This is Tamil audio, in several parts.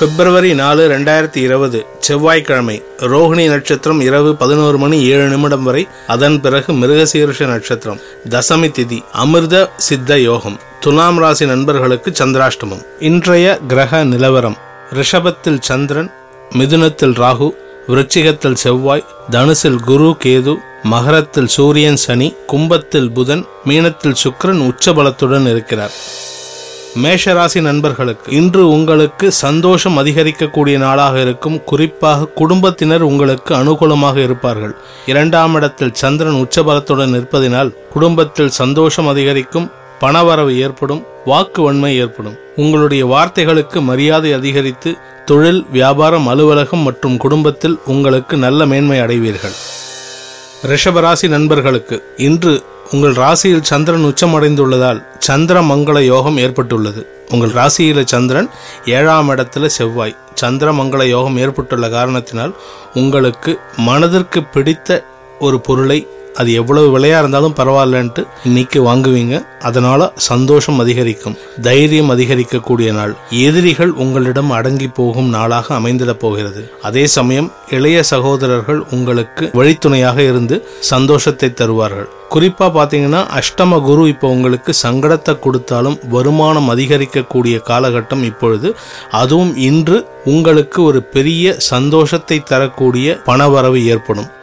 பிப்ரவரி நாலு ரெண்டாயிரத்தி இருபது செவ்வாய்க்கிழமை ரோஹிணி நட்சத்திரம் இரவு பதினோரு மணி ஏழு நிமிடம் வரை அதன் பிறகு மிருகசீருஷ நட்சத்திரம் தசமி திதி அமிர்த சித்த யோகம் துலாம் ராசி நண்பர்களுக்கு சந்திராஷ்டமம். இன்றைய கிரக நிலவரம் ரிஷபத்தில் சந்திரன் மிதுனத்தில் ராகு விருச்சிகத்தில் செவ்வாய் தனுசில் குரு கேது மகரத்தில் சூரியன் சனி கும்பத்தில் புதன் மீனத்தில் சுக்கரன் உச்சபலத்துடன் இருக்கிறார். மேஷராசி நண்பர்களுக்கு இன்று உங்களுக்கு சந்தோஷம் அதிகரிக்கக்கூடிய நாளாக இருக்கும். குறிப்பாக குடும்பத்தினர் உங்களுக்கு அனுகூலமாக இருப்பார்கள். இரண்டாம் இடத்தில் சந்திரன் உச்சபலத்துடன் இருப்பதினால் குடும்பத்தில் சந்தோஷம் அதிகரிக்கும் பணவரவு ஏற்படும் வாக்கு வன்மை ஏற்படும். உங்களுடைய வார்த்தைகளுக்கு மரியாதை அதிகரித்து தொழில் வியாபாரம் அலுவலகம் மற்றும் குடும்பத்தில் உங்களுக்கு நல்ல மேன்மை அடைவீர்கள். ரிஷபராசி நண்பர்களுக்கு இன்று உங்கள் ராசியில் சந்திரன் உச்சமடைந்துள்ளதால் சந்திர மங்கள யோகம் ஏற்பட்டுள்ளது. உங்கள் ராசியில சந்திரன் ஏழாம் இடத்துல செவ்வாய். சந்திர மங்கள யோகம் ஏற்பட்டுள்ள காரணத்தினால் உங்களுக்கு மனதிற்கு பிடித்த ஒரு பொருளை அது எவ்வளவு விலையா இருந்தாலும் பரவாயில்லன்ட்டு இன்னைக்கு வாங்குவீங்க. அதனால சந்தோஷம் அதிகரிக்கும். தைரியம் அதிகரிக்கக்கூடிய நாள். எதிரிகள் உங்களிடம் அடங்கி போகும் நாளாக அமைந்திடப் போகிறது. அதே சமயம் இளைய சகோதரர்கள் உங்களுக்கு வழித்துணையாக இருந்து சந்தோஷத்தை தருவார்கள். குறிப்பா பாத்தீங்கன்னா அஷ்டம குரு இப்போ உங்களுக்கு சங்கடத்தை கொடுத்தாலும் வருமானம் அதிகரிக்கக்கூடிய காலகட்டம் இப்பொழுது. அதுவும் இன்று உங்களுக்கு ஒரு பெரிய சந்தோஷத்தை தரக்கூடிய பணவரவு ஏற்படும்.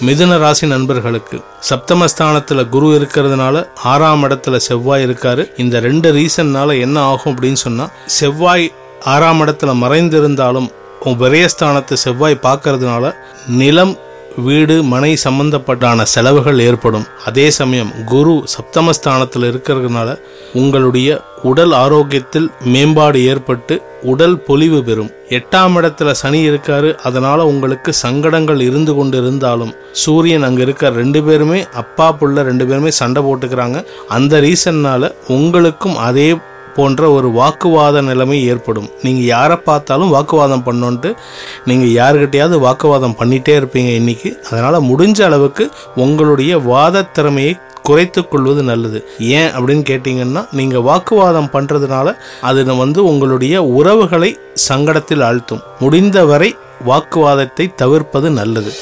மிதுன ராசி நண்பர்களுக்கு சப்தமஸ்தானத்துல குரு இருக்கிறதுனால ஆறாம் இடத்துல செவ்வாய் இருக்காரு. இந்த ரெண்டு ரீசன்னால என்ன ஆகும் அப்படின்னு சொன்னா செவ்வாய் ஆறாம் இடத்துல மறைந்திருந்தாலும் உன் விரயஸ்தானத்தை செவ்வாய் பார்க்கறதுனால நிலம் வீடு மனை சம்பந்தப்பட்டான செலவுகள் ஏற்படும். அதே சமயம் குரு சப்தமஸ்தானத்தில் இருக்கிறதுனால உங்களுடைய உடல் ஆரோக்கியத்தில் மேம்பாடு ஏற்பட்டு உடல் பொலிவு பெறும். எட்டாம் இடத்துல சனி இருக்காரு அதனால உங்களுக்கு சங்கடங்கள் இருந்து கொண்டு இருந்தாலும் சூரியன் அங்க இருக்க ரெண்டு பேருமே அப்பா புள்ள ரெண்டு பேருமே சண்டை போட்டுக்கிறாங்க. அந்த ரீசன்னால உங்களுக்கும் அதே போன்ற ஒரு வாக்குவாத நிலைமை ஏற்படும். நீங்கள் யாரை பார்த்தாலும் வாக்குவாதம் பண்ணோன்ட்டு நீங்கள் யாருக்கிட்டையாவது வாக்குவாதம் பண்ணிகிட்டே இருப்பீங்க இன்னைக்கு. அதனால் முடிஞ்ச அளவுக்கு உங்களுடைய வாத திறமையை குறைத்துக் கொள்வது நல்லது. ஏன் அப்படின்னு கேட்டிங்கன்னா நீங்கள் வாக்குவாதம் பண்ணுறதுனால அது வந்து உங்களுடைய உறவுகளை சங்கடத்தில் ஆழ்த்தும். முடிந்தவரை வாக்குவாதத்தை தவிர்ப்பது நல்லது.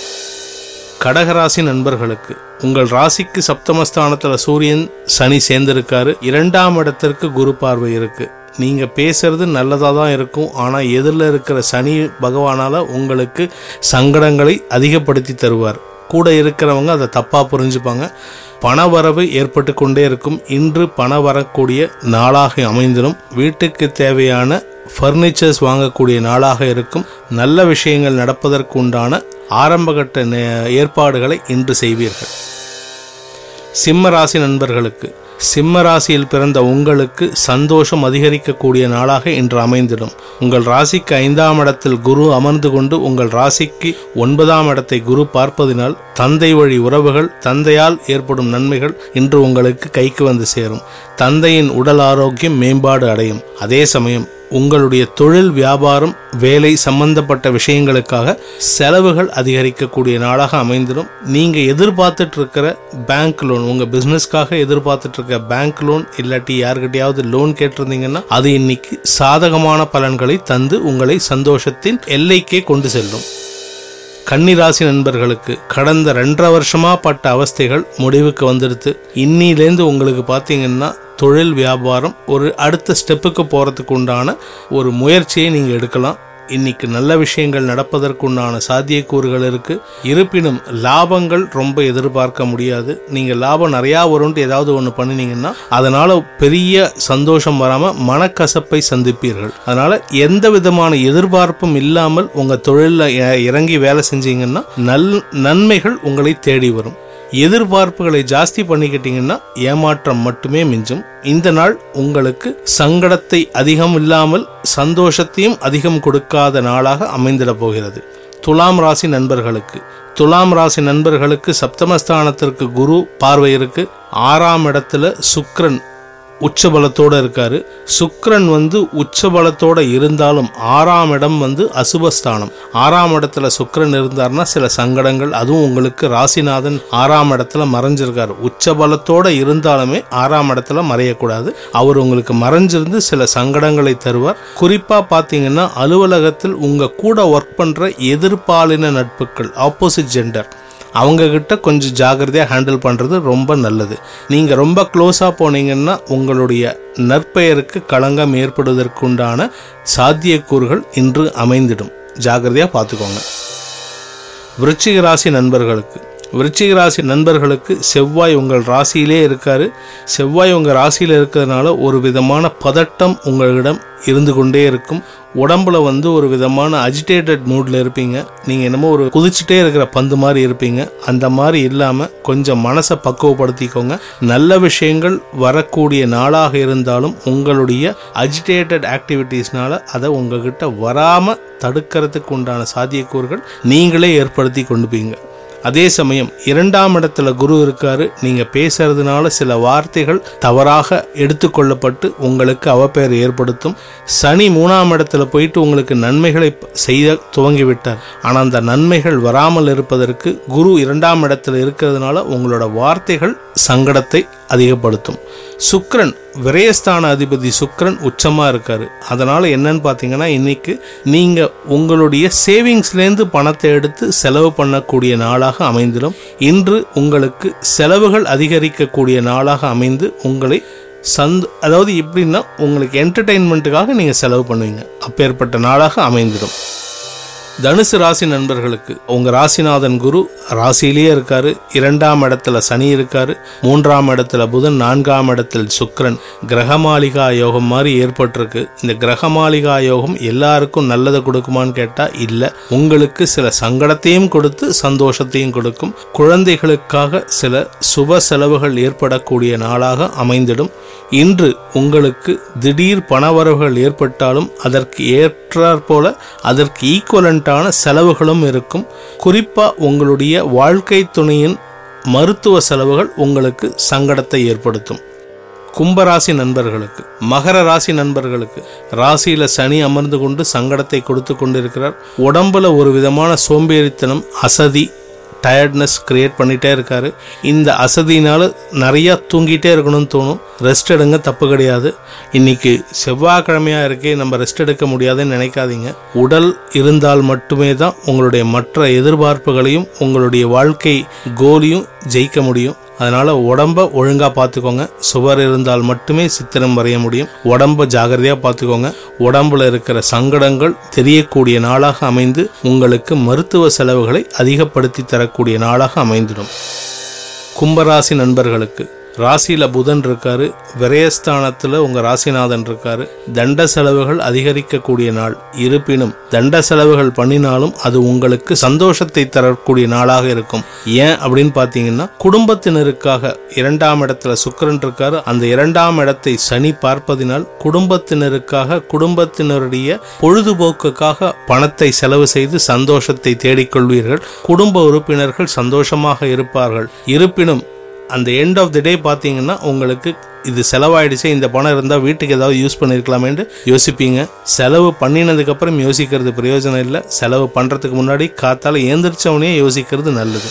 கடகராசி நண்பர்களுக்கு உங்கள் ராசிக்கு சப்தமஸ்தானத்தில் சூரியன் சனி சேர்ந்திருக்காரு. இரண்டாம் இடத்திற்கு குரு பார்வை இருக்கு. நீங்க பேசுறது நல்லதாக தான் இருக்கும். ஆனால் எதிரில் இருக்கிற சனி பகவானால உங்களுக்கு சங்கடங்களை அதிகப்படுத்தி தருவார். கூட இருக்கிறவங்க அதை தப்பாக புரிஞ்சுப்பாங்க. பணவரவு ஏற்பட்டு கொண்டே இருக்கும். இன்று பண வரக்கூடிய நாளாக அமைந்திடும் வீட்டுக்கு தேவையான ஃபர்னிச்சர்ஸ் வாங்கக்கூடிய நாளாக இருக்கும். நல்ல விஷயங்கள் நடப்பதற்கு உண்டான ஆரம்பகட்ட நே- ஏற்பாடுகளை இன்று செய்வீர்கள். சிம்ம ராசி நண்பர்களுக்கு சிம்ம ராசியில் பிறந்த உங்களுக்கு சந்தோஷம் அதிகரிக்கக்கூடிய நாளாக இன்று அமைந்திடும். உங்கள் ராசிக்கு ஐந்தாம் இடத்தில் குரு அமர்ந்து கொண்டு உங்கள் ராசிக்கு ஒன்பதாம் இடத்தை குரு பார்ப்பதினால் தந்தை வழி உறவுகள் தந்தையால் ஏற்படும் நன்மைகள் இன்று உங்களுக்கு கைக்கு வந்து சேரும். தந்தையின் உடல் ஆரோக்கியம் மேம்பாடு அடையும். அதே சமயம் உங்களுடைய தொழில் வியாபாரம் வேலை சம்பந்தப்பட்ட விஷயங்களுக்காக செலவுகள் அதிகரிக்கக்கூடிய நாளாக அமைந்திடும். நீங்கள் எதிர்பார்த்துட்டு இருக்கிற பேங்க் லோன் உங்கள் பிஸ்னஸ்க்காக எதிர்பார்த்துட்டு இருக்க பேங்க் லோன் இல்லாட்டி யாருக்கிட்டையாவது லோன் கேட்டிருந்தீங்கன்னா அது இன்னைக்கு சாதகமான பலன்களை தந்து உங்களை சந்தோஷத்தின் எல்லைக்கே கொண்டு செல்லும். கன்னிராசி நண்பர்களுக்கு கடந்த ரெண்டரை வருஷமா பட்ட அவஸ்தைகள் முடிவுக்கு வந்துடுது இன்னிலேருந்து உங்களுக்கு பார்த்தீங்கன்னா தொழில் வியாபாரம் ஒரு அடுத்த ஸ்டெப்புக்கு போகிறதுக்கு உண்டான ஒரு முயற்சியை நீங்கள் எடுக்கலாம். இன்னைக்கு நல்ல விஷயங்கள் நடப்பதற்குண்டான சாத்தியக்கூறுகள் இருக்கு. இருப்பினும் லாபங்கள் ரொம்ப எதிர்பார்க்க முடியாது. நீங்க லாபம் நிறையா வரும்ட்டு ஏதாவது ஒன்று பண்ணினீங்கன்னா அதனால பெரிய சந்தோஷம் வராம மனக்கசப்பை சந்திப்பீர்கள். அதனால எந்த விதமான எதிர்பார்ப்பும் இல்லாமல் உங்க தொழிலில் இறங்கி வேலை செஞ்சீங்கன்னா நல் நன்மைகள் உங்களை தேடி வரும். எதிர்பார்ப்புகளை ஜாஸ்தி பண்ணிக்கிட்டீங்கன்னா ஏமாற்றம் மட்டுமே மிஞ்சும். இந்த நாள் உங்களுக்கு சங்கடத்தை அதிகம் இல்லாமல் சந்தோஷத்தையும் அதிகம் கொடுக்காத நாளாக அமைந்திட போகிறது. துலாம் ராசி நண்பர்களுக்கு துலாம் ராசி நண்பர்களுக்கு சப்தமஸ்தானத்திற்கு குரு பார்வை இருக்கு. ஆறாம் இடத்துல சுக்ரன் உச்சபலத்தோடு இருக்காரு. சுக்கரன் வந்து உச்சபலத்தோடு இருந்தாலும் ஆறாம் இடம் வந்து அசுபஸ்தானம். ஆறாம் இடத்துல சுக்கரன் இருந்தார்னா சில சங்கடங்கள் அதுவும் உங்களுக்கு ராசிநாதன் ஆறாம் இடத்துல மறைஞ்சிருக்காரு. உச்சபலத்தோட இருந்தாலுமே ஆறாம் இடத்துல மறையக்கூடாது. அவர் உங்களுக்கு மறைஞ்சிருந்து சில சங்கடங்களை தருவார். குறிப்பாக பார்த்தீங்கன்னா அலுவலகத்தில் உங்கள் கூட ஒர்க் பண்ணுற எதிர்பாலின நட்புகள் ஆப்போசிட் ஜெண்டர் அவங்கக்கிட்ட கொஞ்சம் ஜாகிரதையாக ஹேண்டில் பண்ணுறது ரொம்ப நல்லது. நீங்கள் ரொம்ப க்ளோஸாக போனீங்கன்னா உங்களுடைய நற்பெயருக்கு களங்கம் ஏற்படுவதற்குண்டான சாத்தியக்கூறுகள் இன்று அமைந்திடும். ஜாகிரதையாக பார்த்துக்கோங்க. விருச்சிக ராசி நண்பர்களுக்கு விருச்சிக ராசி நண்பர்களுக்கு செவ்வாய் உங்கள் ராசியிலே இருக்காரு. செவ்வாய் உங்கள் ராசியில் இருக்கிறதுனால ஒரு விதமான பதட்டம் உங்களிடம் இருந்து கொண்டே இருக்கும். உடம்புல வந்து ஒரு விதமான அஜிடேட்டட் மூடில் இருப்பீங்க. நீங்கள் என்னமோ ஒரு குதிச்சுட்டே இருக்கிற பந்து மாதிரி இருப்பீங்க. அந்த மாதிரி இல்லாமல் கொஞ்சம் மனசை பக்குவப்படுத்திக்கோங்க. நல்ல விஷயங்கள் வரக்கூடிய நாளாக இருந்தாலும் உங்களுடைய அஜிடேட்டட் ஆக்டிவிட்டீஸ்னால அதை உங்ககிட்ட வராமல் தடுக்கிறதுக்கு உண்டான சாத்தியக்கூறுகள் நீங்களே ஏற்படுத்தி கொண்டுப்பீங்க அதே சமயம் இரண்டாம் இடத்துல குரு இருக்காரு நீங்க பேசுறதுனால சில வார்த்தைகள் தவறாக எடுத்துக்கொள்ளப்பட்டு உங்களுக்கு அவப்பெயர் ஏற்படுத்தும். சனி மூணாம் இடத்துல போயிட்டு உங்களுக்கு நன்மைகளை செய்ய துவங்கிவிட்டார். ஆனால் அந்த நன்மைகள் வராமல் இருப்பதற்கு குரு இரண்டாம் இடத்துல இருக்கிறதுனால உங்களோட வார்த்தைகள் சங்கடத்தை அதிகப்படுத்தும். சுக்ரன் விரயஸ்தான அதிபதி சுக்ரன் உச்சமாக இருக்கார். அதனால் என்னன்னு பார்த்தீங்கன்னா இன்னைக்கு நீங்கள் உங்களுடைய சேவிங்ஸ்லேருந்து பணத்தை எடுத்து செலவு பண்ணக்கூடிய நாளாக அமைந்திடும். இன்று உங்களுக்கு செலவுகள் அதிகரிக்கக்கூடிய நாளாக அமைந்து உங்களை சந்த் அதாவது எப்படின்னா உங்களுக்கு என்டர்டெயின்மெண்ட்டுக்காக நீங்கள் செலவு பண்ணுவீங்க. அப்பேற்பட்ட நாளாக அமைந்திடும். தனுசு ராசி நண்பர்களுக்கு உங்க ராசிநாதன் குரு ராசியிலேயே இருக்காரு. இரண்டாம் இடத்துல சனி இருக்காரு. மூன்றாம் இடத்துல புதன் நான்காம் இடத்தில் சுக்கிரன். கிரகமாளிகா யோகம் மாதிரி ஏற்பட்டிருக்கு. இந்த கிரகமாளிகா யோகம் எல்லாருக்கும் நல்லதை கொடுக்குமான்னு கேட்டா இல்ல. உங்களுக்கு சில சங்கடத்தையும் கொடுத்து சந்தோஷத்தையும் கொடுக்கும். குழந்தைகளுக்காக சில சுப செலவுகள் ஏற்படக்கூடிய நாளாக அமைந்திடும். இன்று உங்களுக்கு திடீர் பணவரவுகள் ஏற்பட்டாலும் அதற்கு ஏற்றாற்போல அதற்கு ஈக்குவலன் ஈக்குவலண்டான செலவுகளும் இருக்கும். குறிப்பாக உங்களுடைய வாழ்க்கை துணையின் மருத்துவ செலவுகள் உங்களுக்கு சங்கடத்தை ஏற்படுத்தும். கும்பராசி நண்பர்களுக்கு மகர ராசி நண்பர்களுக்கு ராசியில சனி அமர்ந்து கொண்டு சங்கடத்தை கொடுத்து கொண்டிருக்கிறார். உடம்புல ஒரு விதமான சோம்பேறித்தனம் அசதி டயர்ட்னஸ் கிரியேட் பண்ணிட்டே இருக்காரு. இந்த அசதினால நிறையா தூங்கிட்டே இருக்கணும்னு தோணும். ரெஸ்ட் எடுங்க தப்பு கிடையாது. இன்னைக்கு செவ்வாய்க்கிழமையாக இருக்கே நம்ம ரெஸ்ட் எடுக்க முடியாதுன்னு நினைக்காதீங்க. உடல் இருந்தால் மட்டுமே தான் உங்களுடைய மற்ற எதிர்பார்ப்புகளையும் உங்களுடைய வாழ்க்கை கோலையும் ஜெயிக்க முடியும். அதனால் உடம்ப ஒழுங்காக பார்த்துக்கோங்க சுவர் இருந்தால் மட்டுமே சித்திரம் வரைய முடியும். உடம்ப ஜாகிரதையாக பார்த்துக்கோங்க உடம்புல இருக்கிற சங்கடங்கள் தெரியக்கூடிய நாளாக அமைந்து உங்களுக்கு மருத்துவ செலவுகளை அதிகப்படுத்தி தரக்கூடிய நாளாக அமைந்திடும். கும்பராசி நண்பர்களுக்கு ராசியில் புதன் இருக்காரு விரயஸ்தானத்தில் உங்கள் ராசிநாதன் இருக்காரு. தண்ட செலவுகள் அதிகரிக்கக்கூடிய நாள். இருப்பினும் தண்ட செலவுகள் பண்ணினாலும் அது உங்களுக்கு சந்தோஷத்தை தரக்கூடிய நாளாக இருக்கும். ஏன் அப்படின்னு பார்த்தீங்கன்னா குடும்பத்தினருக்காக இரண்டாம் இடத்துல சுக்கிரன் இருக்காரு. அந்த இரண்டாம் இடத்தை சனி பார்ப்பதினால் குடும்பத்தினருக்காக குடும்பத்தினருடைய பொழுதுபோக்குக்காக பணத்தை செலவு செய்து சந்தோஷத்தை தேடிக்கொள்வீர்கள். குடும்ப உறுப்பினர்கள் சந்தோஷமாக இருப்பார்கள். இருப்பினும் அந்த எண்ட் ஆஃப் தி டே பார்த்தீங்கன்னா உங்களுக்கு இது செலவாயிடுச்சு இந்த பணம் இருந்தால் வீட்டுக்கு ஏதாவது யூஸ் பண்ணியிருக்கலாமேன்ட்டு யோசிப்பீங்க. செலவு பண்ணினதுக்கப்புறம் யோசிக்கிறது பிரயோஜனம் இல்லை. செலவு பண்ணுறதுக்கு முன்னாடி காத்தால் ஏந்திரிச்சவனே யோசிக்கிறது நல்லது.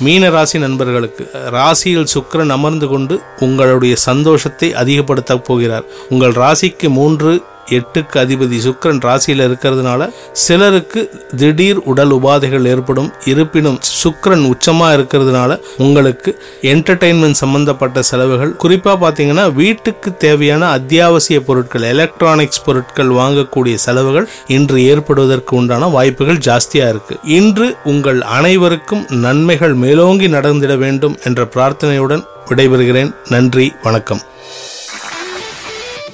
மீன ராசி நண்பர்களுக்கு ராசியில் சுக்கிரன் அமர்ந்து கொண்டு உங்களுடைய சந்தோஷத்தை அதிகப்படுத்த போகிறார். உங்கள் ராசிக்கு மூன்று எட்டுக்கு அதிபதி சுக்கிரன் ராசியில் இருக்கிறதுனால சிலருக்கு திடீர் உடல் உபாதைகள் ஏற்படும். இருப்பினும் சுக்கரன் உச்சமாக இருக்கிறதுனால உங்களுக்கு என்டர்டெயின்மெண்ட் சம்பந்தப்பட்ட செலவுகள். குறிப்பாக பார்த்தீங்கன்னா வீட்டுக்கு தேவையான அத்தியாவசிய பொருட்கள் எலக்ட்ரானிக்ஸ் பொருட்கள் வாங்கக்கூடிய செலவுகள் இன்று ஏற்படுவதற்கு உண்டான வாய்ப்புகள் ஜாஸ்தியாக இருக்கு. இன்று உங்கள் அனைவருக்கும் நன்மைகள் மேலோங்கி நடந்திட வேண்டும் என்ற பிரார்த்தனையுடன் விடைபெறுகிறேன். நன்றி வணக்கம்.